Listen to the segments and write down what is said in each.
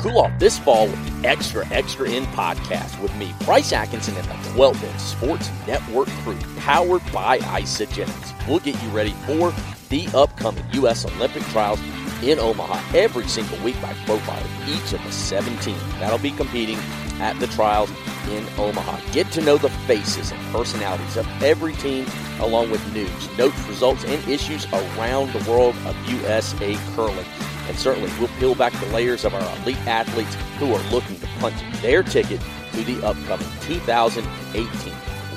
Cool off this fall with the Extra Extra End podcast with me, Bryce Atkinson, and the 12th End Sports Network crew, powered by Isagenix. We'll get you ready for the upcoming U.S. Olympic trials in Omaha every single week by profiling each of the 17 that'll be competing at the trials in Omaha. Get to know the faces and personalities of every team, along with news, notes, results, and issues around the world of USA curling. And certainly, we'll peel back the layers of our elite athletes who are looking to punch their ticket to the upcoming 2018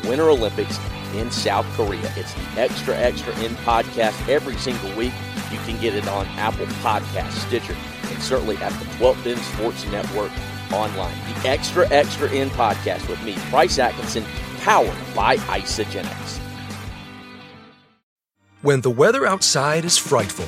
Winter Olympics in South Korea. It's the Extra Extra End podcast every single week. You can get it on Apple Podcasts, Stitcher, and certainly at the 12th End Sports Network online. The Extra Extra End podcast with me, Bryce Atkinson, powered by Isagenix. When the weather outside is frightful,